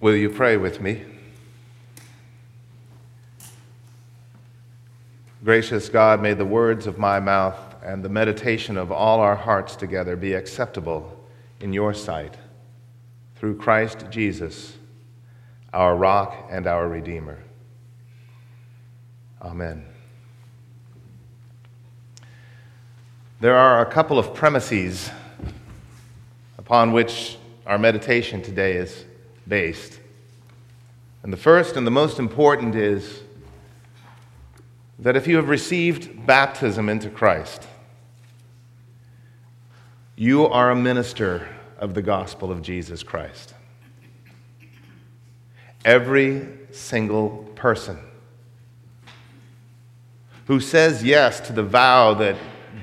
Will you pray with me? Gracious God, may the words of my mouth and the meditation of all our hearts together be acceptable in your sight through Christ Jesus, our rock and our Redeemer. Amen. There are a couple of premises upon which our meditation today is based. And the first and the most important is that if you have received baptism into Christ, you are a minister of the gospel of Jesus Christ. Every single person who says yes to the vow that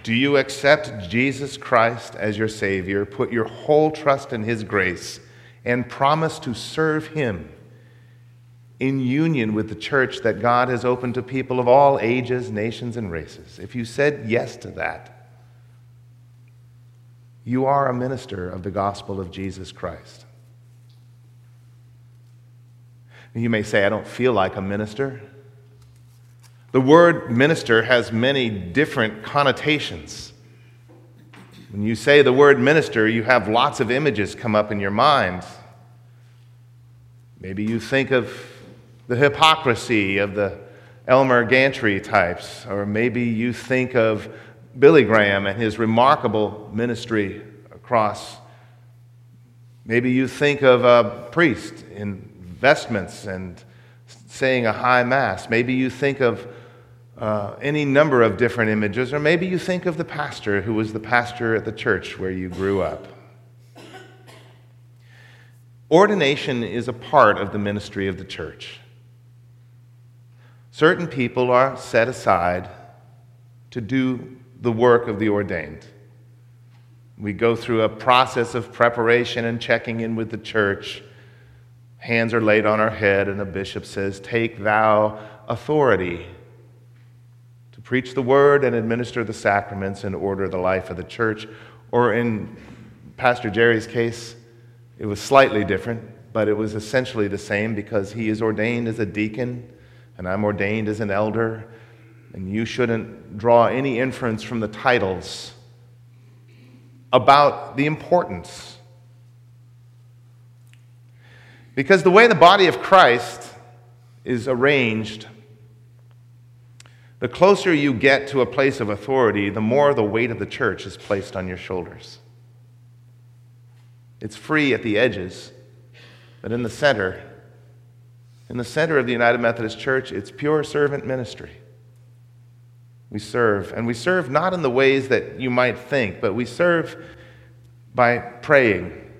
do you accept Jesus Christ as your Savior, put your whole trust in His grace, and promise to serve Him in union with the church that God has opened to people of all ages, nations, and races. If you said yes to that, you are a minister of the gospel of Jesus Christ. You may say, I don't feel like a minister. The word minister has many different connotations. When you say the word minister, you have lots of images come up in your mind. Maybe you think of the hypocrisy of the Elmer Gantry types, or maybe you think of Billy Graham and his remarkable ministry across. Maybe you think of a priest in vestments and saying a high mass. Maybe you think of uh, any number of different images, or maybe you think of the pastor who was the pastor at the church where you grew up. Ordination is a part of the ministry of the church. Certain people are set aside to do the work of the ordained. We go through a process of preparation and checking in with the church. Hands are laid on our head, and a bishop says, Take thou authority preach the word and administer the sacraments and order the life of the church. Or in Pastor Jerry's case, it was slightly different, but it was essentially the same because he is ordained as a deacon and I'm ordained as an elder. And you shouldn't draw any inference from the titles about the importance. Because the way the body of Christ is arranged the closer you get to a place of authority, the more the weight of the church is placed on your shoulders. It's free at the edges, but in the center, in the center of the United Methodist Church, it's pure servant ministry. We serve, and we serve not in the ways that you might think, but we serve by praying,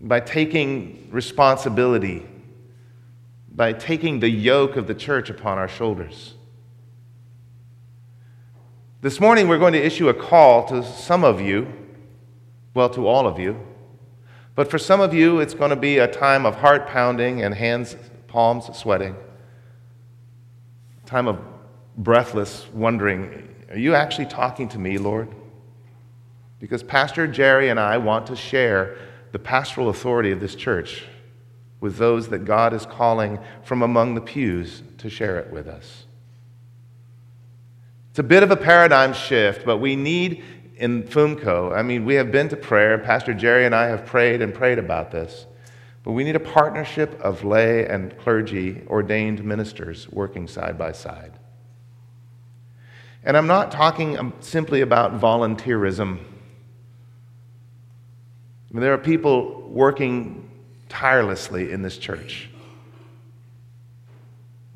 by taking responsibility, by taking the yoke of the church upon our shoulders. This morning, we're going to issue a call to some of you, well, to all of you. But for some of you, it's going to be a time of heart pounding and hands, palms sweating, time of breathless wondering Are you actually talking to me, Lord? Because Pastor Jerry and I want to share the pastoral authority of this church with those that God is calling from among the pews to share it with us. It's a bit of a paradigm shift, but we need in FUMCO, I mean, we have been to prayer, Pastor Jerry and I have prayed and prayed about this, but we need a partnership of lay and clergy, ordained ministers working side by side. And I'm not talking um, simply about volunteerism. There are people working tirelessly in this church.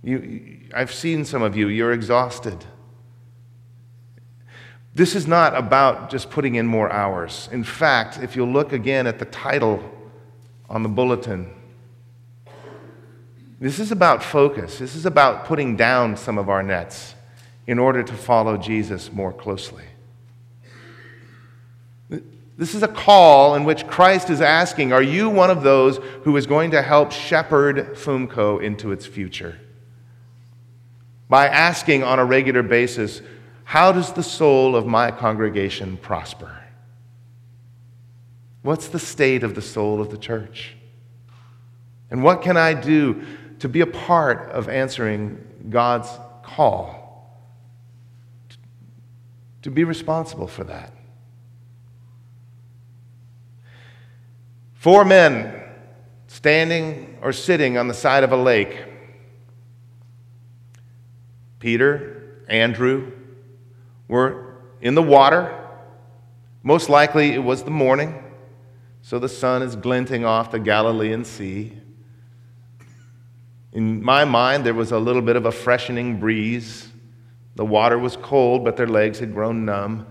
You, I've seen some of you, you're exhausted. This is not about just putting in more hours. In fact, if you look again at the title on the bulletin, this is about focus. This is about putting down some of our nets in order to follow Jesus more closely. This is a call in which Christ is asking Are you one of those who is going to help shepherd FUMCO into its future? By asking on a regular basis, how does the soul of my congregation prosper? What's the state of the soul of the church? And what can I do to be a part of answering God's call? To be responsible for that. Four men standing or sitting on the side of a lake. Peter, Andrew were in the water. Most likely it was the morning, so the sun is glinting off the Galilean Sea. In my mind, there was a little bit of a freshening breeze. The water was cold, but their legs had grown numb.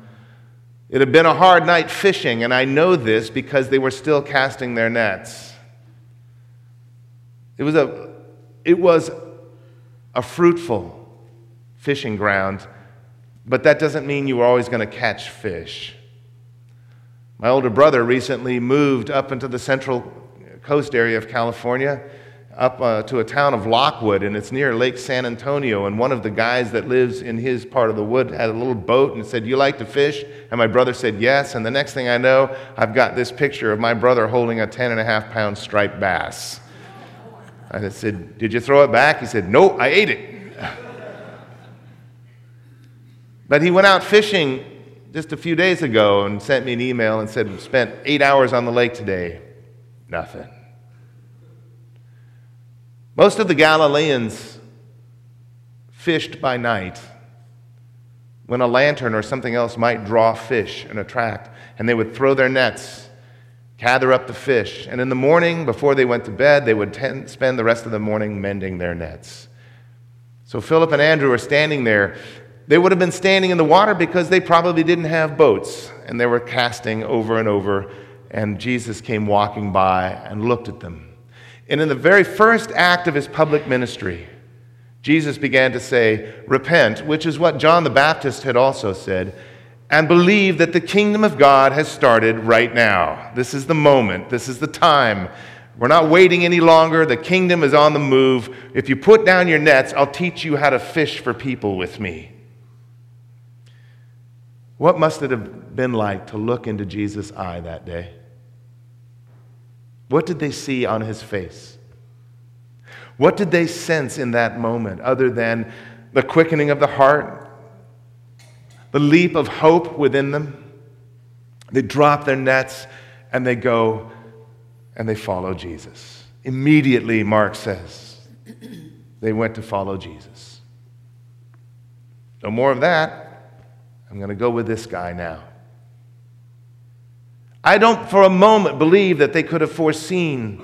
It had been a hard night fishing, and I know this because they were still casting their nets. It was a, it was a fruitful fishing ground, but that doesn't mean you were always going to catch fish. My older brother recently moved up into the central coast area of California, up uh, to a town of Lockwood, and it's near Lake San Antonio. And one of the guys that lives in his part of the wood had a little boat and said, You like to fish? And my brother said, Yes. And the next thing I know, I've got this picture of my brother holding a 10 and a half pound striped bass. I said, Did you throw it back? He said, No, I ate it. But he went out fishing just a few days ago and sent me an email and said, Spent eight hours on the lake today. Nothing. Most of the Galileans fished by night when a lantern or something else might draw fish and attract, and they would throw their nets, gather up the fish, and in the morning, before they went to bed, they would tend, spend the rest of the morning mending their nets. So Philip and Andrew are standing there. They would have been standing in the water because they probably didn't have boats, and they were casting over and over, and Jesus came walking by and looked at them. And in the very first act of his public ministry, Jesus began to say, Repent, which is what John the Baptist had also said, and believe that the kingdom of God has started right now. This is the moment, this is the time. We're not waiting any longer. The kingdom is on the move. If you put down your nets, I'll teach you how to fish for people with me. What must it have been like to look into Jesus' eye that day? What did they see on his face? What did they sense in that moment other than the quickening of the heart, the leap of hope within them? They drop their nets and they go and they follow Jesus. Immediately, Mark says, they went to follow Jesus. No more of that. I'm going to go with this guy now. I don't for a moment believe that they could have foreseen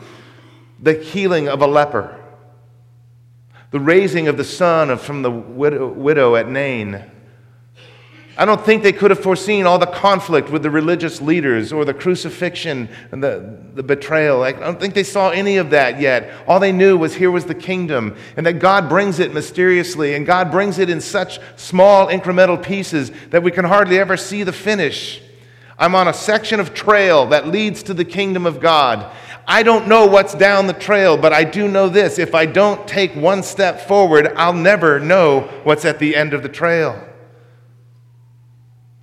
the healing of a leper, the raising of the son from the widow, widow at Nain. I don't think they could have foreseen all the conflict with the religious leaders or the crucifixion and the, the betrayal. I don't think they saw any of that yet. All they knew was here was the kingdom and that God brings it mysteriously and God brings it in such small incremental pieces that we can hardly ever see the finish. I'm on a section of trail that leads to the kingdom of God. I don't know what's down the trail, but I do know this. If I don't take one step forward, I'll never know what's at the end of the trail.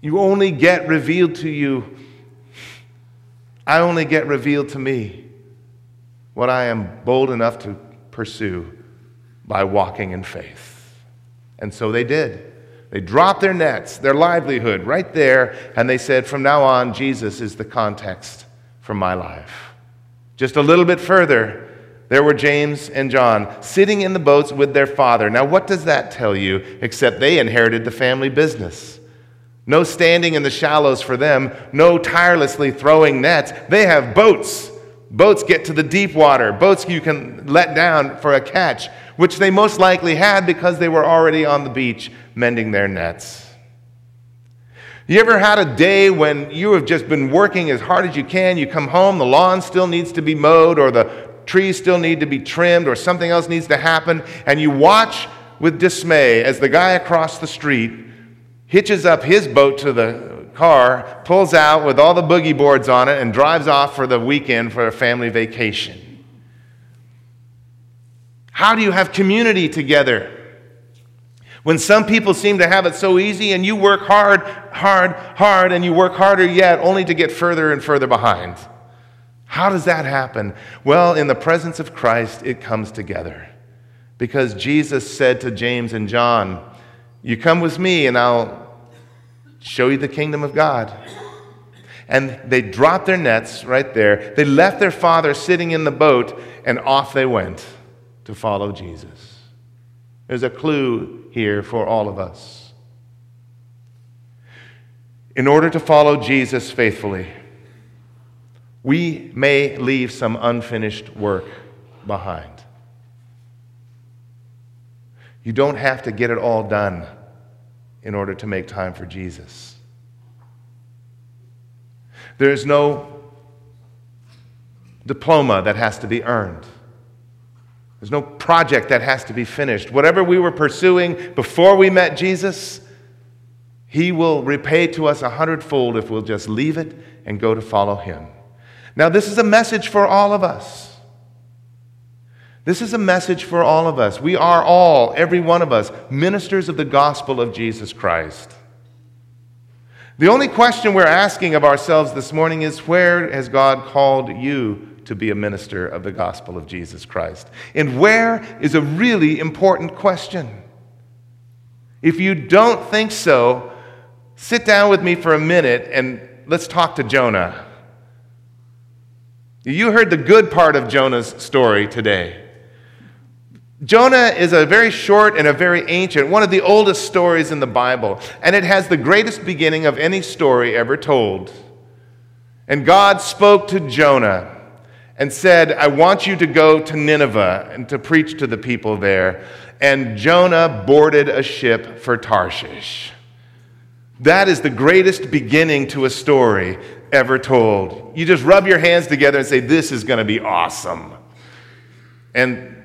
You only get revealed to you. I only get revealed to me what I am bold enough to pursue by walking in faith. And so they did. They dropped their nets, their livelihood, right there, and they said, From now on, Jesus is the context for my life. Just a little bit further, there were James and John sitting in the boats with their father. Now, what does that tell you except they inherited the family business? No standing in the shallows for them, no tirelessly throwing nets. They have boats. Boats get to the deep water, boats you can let down for a catch, which they most likely had because they were already on the beach mending their nets. You ever had a day when you have just been working as hard as you can? You come home, the lawn still needs to be mowed, or the trees still need to be trimmed, or something else needs to happen, and you watch with dismay as the guy across the street hitches up his boat to the car, pulls out with all the boogie boards on it, and drives off for the weekend for a family vacation. How do you have community together? When some people seem to have it so easy and you work hard, hard, hard, and you work harder yet only to get further and further behind. How does that happen? Well, in the presence of Christ, it comes together. Because Jesus said to James and John, You come with me, and I'll show you the kingdom of God. And they dropped their nets right there. They left their father sitting in the boat, and off they went to follow Jesus. There's a clue here for all of us. In order to follow Jesus faithfully, we may leave some unfinished work behind. You don't have to get it all done in order to make time for Jesus. There is no diploma that has to be earned. There's no project that has to be finished. Whatever we were pursuing before we met Jesus, He will repay to us a hundredfold if we'll just leave it and go to follow Him. Now, this is a message for all of us. This is a message for all of us. We are all, every one of us, ministers of the gospel of Jesus Christ. The only question we're asking of ourselves this morning is where has God called you to be a minister of the gospel of Jesus Christ? And where is a really important question. If you don't think so, sit down with me for a minute and let's talk to Jonah. You heard the good part of Jonah's story today. Jonah is a very short and a very ancient, one of the oldest stories in the Bible, and it has the greatest beginning of any story ever told. And God spoke to Jonah and said, I want you to go to Nineveh and to preach to the people there. And Jonah boarded a ship for Tarshish. That is the greatest beginning to a story ever told. You just rub your hands together and say, This is going to be awesome. And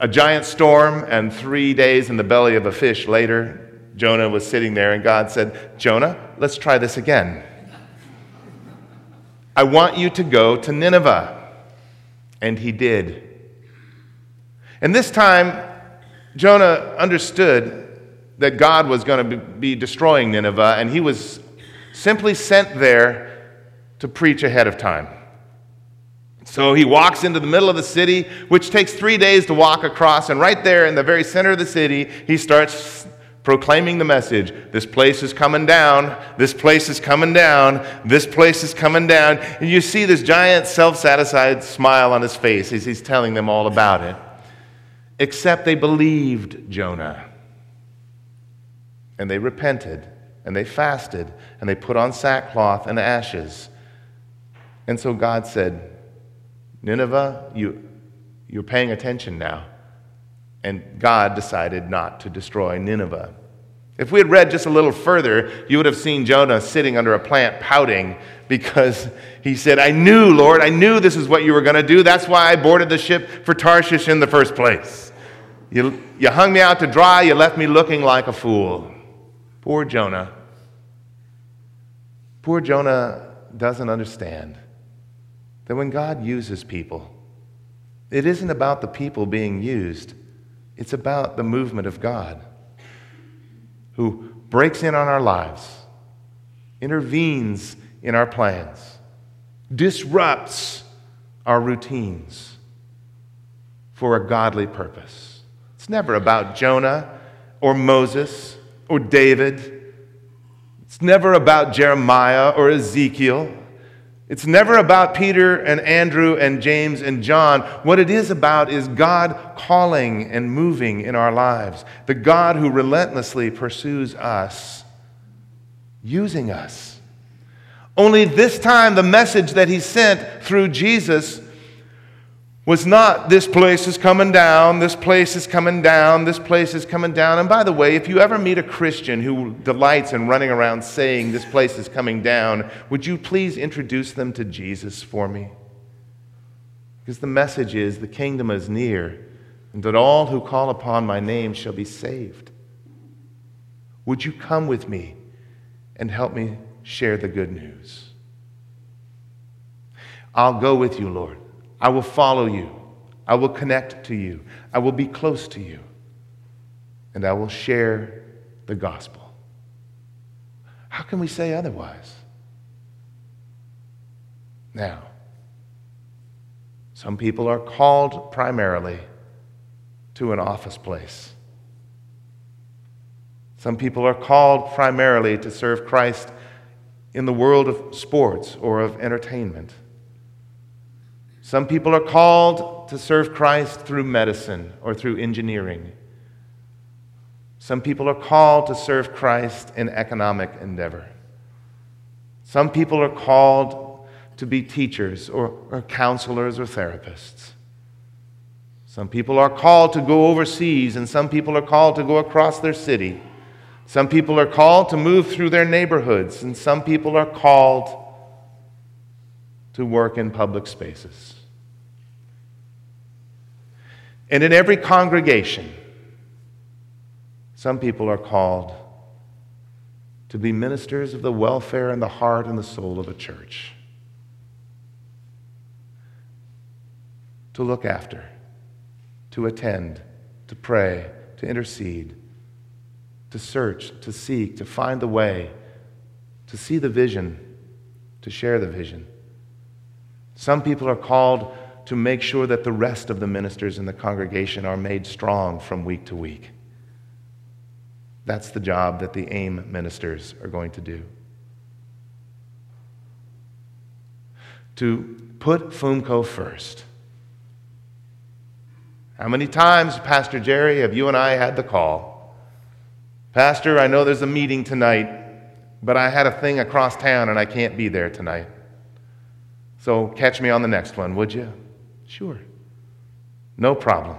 a giant storm, and three days in the belly of a fish later, Jonah was sitting there, and God said, Jonah, let's try this again. I want you to go to Nineveh. And he did. And this time, Jonah understood that God was going to be destroying Nineveh, and he was simply sent there to preach ahead of time. So he walks into the middle of the city, which takes three days to walk across, and right there in the very center of the city, he starts proclaiming the message this place is coming down, this place is coming down, this place is coming down. And you see this giant self satisfied smile on his face as he's telling them all about it. Except they believed Jonah. And they repented, and they fasted, and they put on sackcloth and ashes. And so God said, Nineveh, you, you're paying attention now. And God decided not to destroy Nineveh. If we had read just a little further, you would have seen Jonah sitting under a plant pouting because he said, I knew, Lord, I knew this is what you were going to do. That's why I boarded the ship for Tarshish in the first place. You, you hung me out to dry, you left me looking like a fool. Poor Jonah. Poor Jonah doesn't understand that when God uses people, it isn't about the people being used, it's about the movement of God who breaks in on our lives, intervenes in our plans, disrupts our routines for a godly purpose. It's never about Jonah or Moses or David. It's never about Jeremiah or Ezekiel. It's never about Peter and Andrew and James and John. What it is about is God calling and moving in our lives. The God who relentlessly pursues us, using us. Only this time, the message that He sent through Jesus was not this place is coming down, this place is coming down, this place is coming down. And by the way, if you ever meet a Christian who delights in running around saying this place is coming down, would you please introduce them to Jesus for me? Because the message is the kingdom is near, and that all who call upon my name shall be saved. Would you come with me and help me share the good news? I'll go with you, Lord. I will follow you. I will connect to you. I will be close to you. And I will share the gospel. How can we say otherwise? Now, Some people are called primarily to an office place. Some people are called primarily to serve Christ in the world of sports or of entertainment. Some people are called to serve Christ through medicine or through engineering. Some people are called to serve Christ in economic endeavor. Some people are called to be teachers or, or counselors or therapists. Some people are called to go overseas, and some people are called to go across their city. Some people are called to move through their neighborhoods, and some people are called to work in public spaces. And in every congregation, some people are called to be ministers of the welfare and the heart and the soul of a church. to look after, to attend, to pray, to intercede, to search, to seek, to find the way, to see the vision, to share the vision. Some people are called to make sure that the rest of the ministers in the congregation are made strong from week to week. That's the job that the AIM ministers are going to do. To put FUMCO first how many times, Pastor Jerry, have you and I had the call? Pastor, I know there's a meeting tonight, but I had a thing across town and I can't be there tonight. So catch me on the next one, would you? Sure. No problem.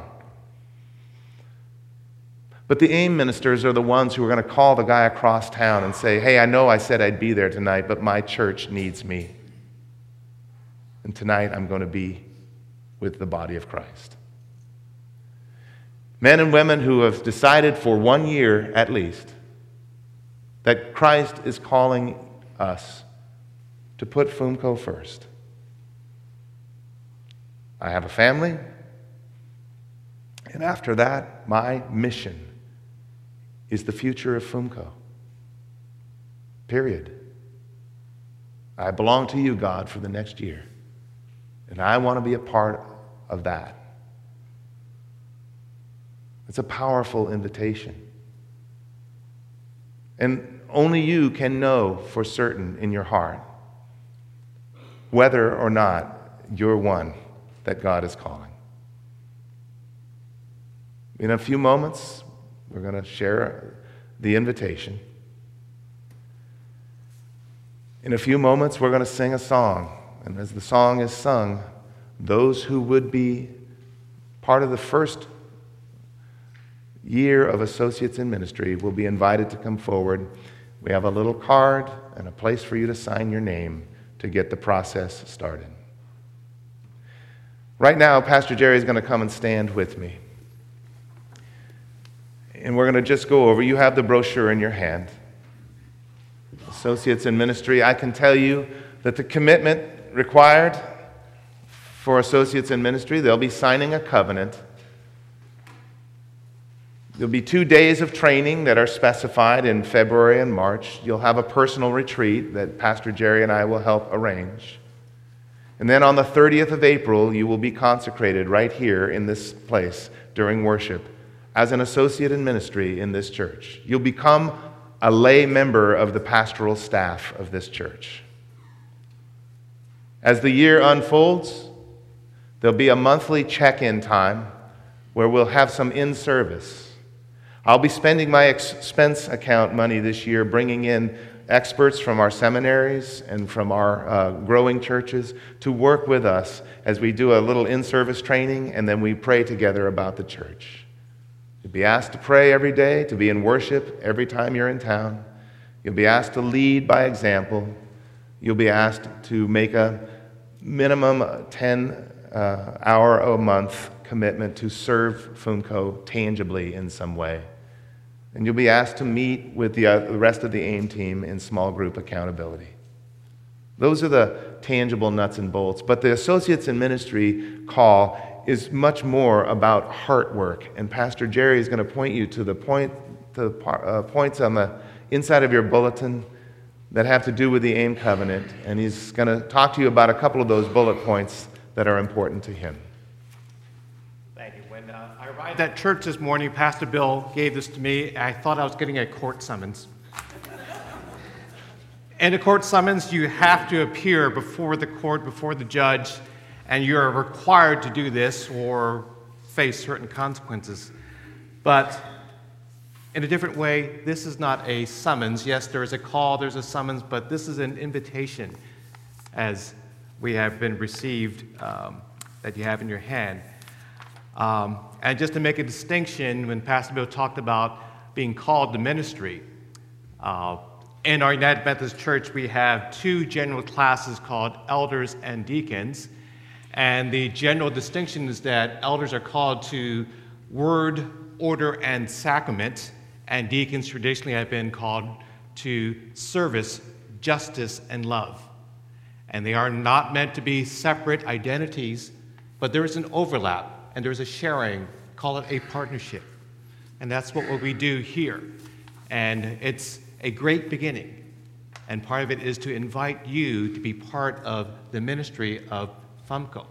But the AIM ministers are the ones who are going to call the guy across town and say, Hey, I know I said I'd be there tonight, but my church needs me. And tonight I'm going to be with the body of Christ. Men and women who have decided for one year at least that Christ is calling us to put FUMCO first. I have a family, and after that, my mission is the future of FUMCO. Period. I belong to you, God, for the next year, and I want to be a part of that. It's a powerful invitation. And only you can know for certain in your heart whether or not you're one that God is calling. In a few moments, we're going to share the invitation. In a few moments, we're going to sing a song. And as the song is sung, those who would be part of the first year of associates in ministry will be invited to come forward. We have a little card and a place for you to sign your name to get the process started. Right now, Pastor Jerry is going to come and stand with me. And we're going to just go over. You have the brochure in your hand. Associates in ministry, I can tell you that the commitment required for associates in ministry, they'll be signing a covenant There'll be two days of training that are specified in February and March. You'll have a personal retreat that Pastor Jerry and I will help arrange. And then on the 30th of April, you will be consecrated right here in this place during worship as an associate in ministry in this church. You'll become a lay member of the pastoral staff of this church. As the year unfolds, there'll be a monthly check in time where we'll have some in service I'll be spending my expense account money this year bringing in experts from our seminaries and from our uh, growing churches to work with us as we do a little in service training and then we pray together about the church. You'll be asked to pray every day, to be in worship every time you're in town. You'll be asked to lead by example. You'll be asked to make a minimum 10 uh, hour a month commitment to serve FUMCO tangibly in some way. And you'll be asked to meet with the, uh, the rest of the AIM team in small group accountability. Those are the tangible nuts and bolts. But the Associates in Ministry call is much more about heart work. And Pastor Jerry is going to point you to the point, to the uh, points on the inside of your bulletin that have to do with the AIM covenant. And he's going to talk to you about a couple of those bullet points that are important to him. At church this morning, Pastor Bill gave this to me. I thought I was getting a court summons. In a court summons, you have to appear before the court, before the judge, and you're required to do this or face certain consequences. But in a different way, this is not a summons. Yes, there is a call, there's a summons, but this is an invitation as we have been received um, that you have in your hand. Um, and just to make a distinction, when Pastor Bill talked about being called to ministry, uh, in our United Methodist Church, we have two general classes called elders and deacons. And the general distinction is that elders are called to word, order, and sacrament, and deacons traditionally have been called to service, justice, and love. And they are not meant to be separate identities, but there is an overlap and there's a sharing. Call it a partnership. And that's what we do here. And it's a great beginning. And part of it is to invite you to be part of the ministry of FUMCO.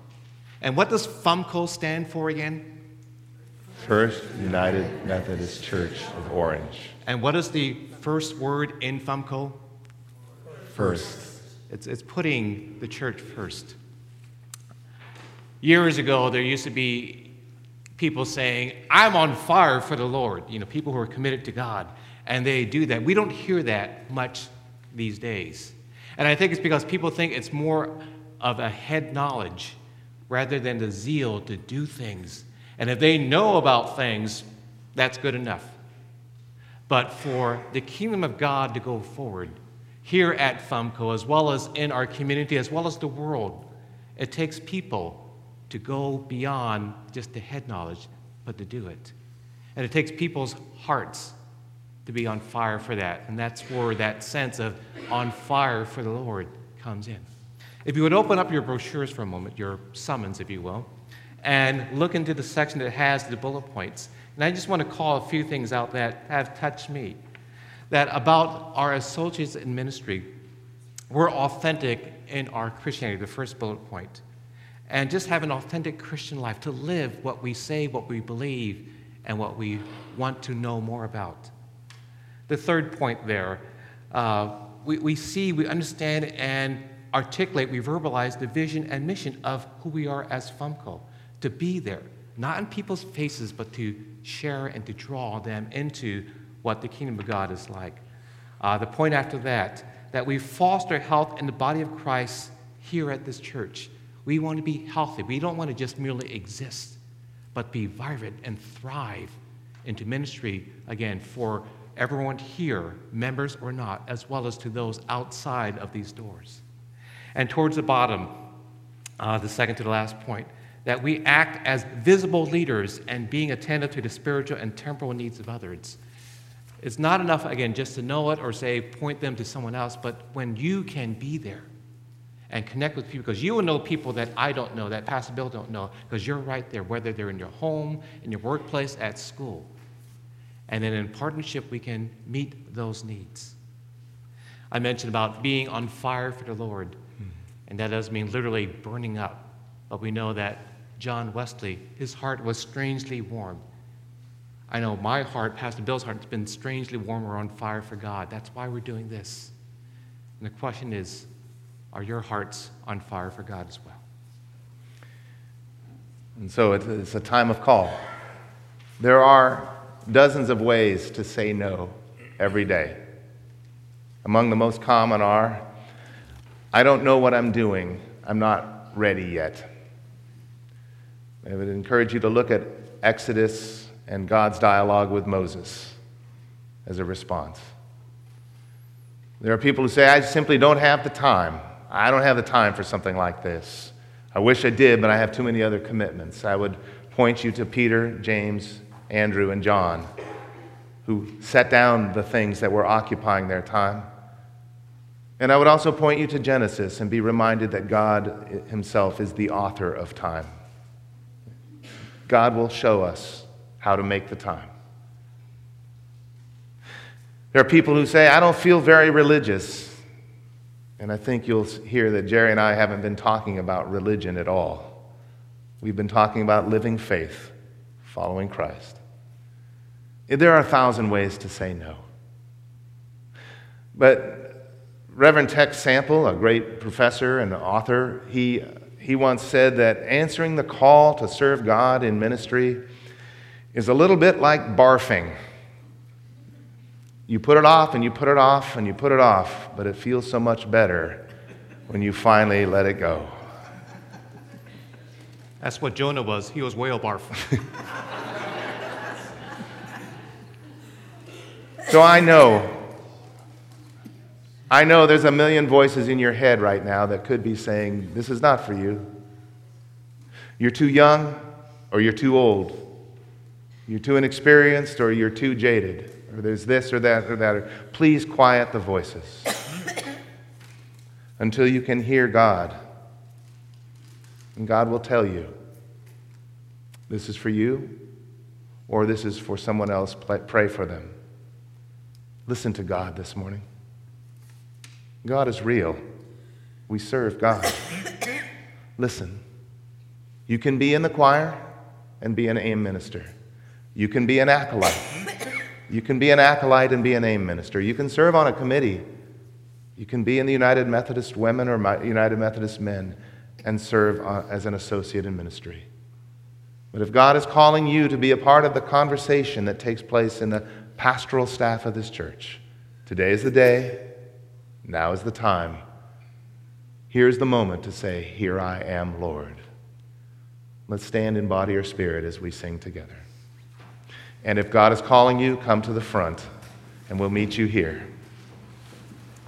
And what does FUMCO stand for again? First United Methodist Church of Orange. And what is the first word in FUMCO? First. It's, it's putting the church first. Years ago, there used to be people saying, I'm on fire for the Lord, you know, people who are committed to God and they do that. We don't hear that much these days. And I think it's because people think it's more of a head knowledge rather than the zeal to do things. And if they know about things, that's good enough. But for the kingdom of God to go forward here at FUMCO, as well as in our community, as well as the world, it takes people to go beyond just the head knowledge, but to do it. And it takes people's hearts to be on fire for that. And that's where that sense of on fire for the Lord comes in. If you would open up your brochures for a moment, your summons, if you will, and look into the section that has the bullet points. And I just want to call a few things out that have touched me. That about our associates in ministry, we're authentic in our Christianity, the first bullet point. And just have an authentic Christian life to live what we say, what we believe, and what we want to know more about. The third point there, uh, we, we see, we understand, and articulate, we verbalize the vision and mission of who we are as FUMCO. To be there, not in people's faces, but to share and to draw them into what the kingdom of God is like. Uh, the point after that, that we foster health in the body of Christ here at this church. We want to be healthy. We don't want to just merely exist, but be vibrant and thrive into ministry again for everyone here, members or not, as well as to those outside of these doors. And towards the bottom, uh, the second to the last point, that we act as visible leaders and being attentive to the spiritual and temporal needs of others. It's not enough, again, just to know it or say, point them to someone else, but when you can be there and connect with people, because you will know people that I don't know, that Pastor Bill don't know, because you're right there, whether they're in your home, in your workplace, at school. And then in partnership, we can meet those needs. I mentioned about being on fire for the Lord, and that does mean literally burning up. But we know that John Wesley, his heart was strangely warm. I know my heart, Pastor Bill's heart, has been strangely warm or on fire for God. That's why we're doing this. And the question is are your hearts on fire for God as well? And so it's a time of call. There are dozens of ways to say no every day. Among the most common are I don't know what I'm doing, I'm not ready yet. I would encourage you to look at Exodus and God's dialogue with Moses as a response. There are people who say, I simply don't have the time. I don't have the time for something like this. I wish I did, but I have too many other commitments. I would point you to Peter, James, Andrew, and John, who set down the things that were occupying their time. And I would also point you to Genesis and be reminded that God Himself is the author of time. God will show us how to make the time. There are people who say, I don't feel very religious. And I think you'll hear that Jerry and I haven't been talking about religion at all. We've been talking about living faith, following Christ. There are a thousand ways to say no. But Reverend Tex Sample, a great professor and author, he, he once said that answering the call to serve God in ministry is a little bit like barfing. You put it off and you put it off and you put it off, but it feels so much better when you finally let it go. That's what Jonah was. He was whale barf. so I know, I know there's a million voices in your head right now that could be saying, This is not for you. You're too young or you're too old. You're too inexperienced or you're too jaded. Or there's this or that or that. Or, please quiet the voices until you can hear God. And God will tell you this is for you or this is for someone else. Pray for them. Listen to God this morning. God is real. We serve God. Listen. You can be in the choir and be an AIM minister. You can be an acolyte. You can be an acolyte and be an AIM minister. You can serve on a committee you can be in the United Methodist Women or United Methodist Men and serve uh, as an associate in ministry. But if God is calling you to be a part of the conversation that takes place in the pastoral staff of this church, today is the day, now is the time. Here's the moment to say, Here I am, Lord. Let's stand in body or spirit as we sing together. And if God is calling you, come to the front and we'll meet you here.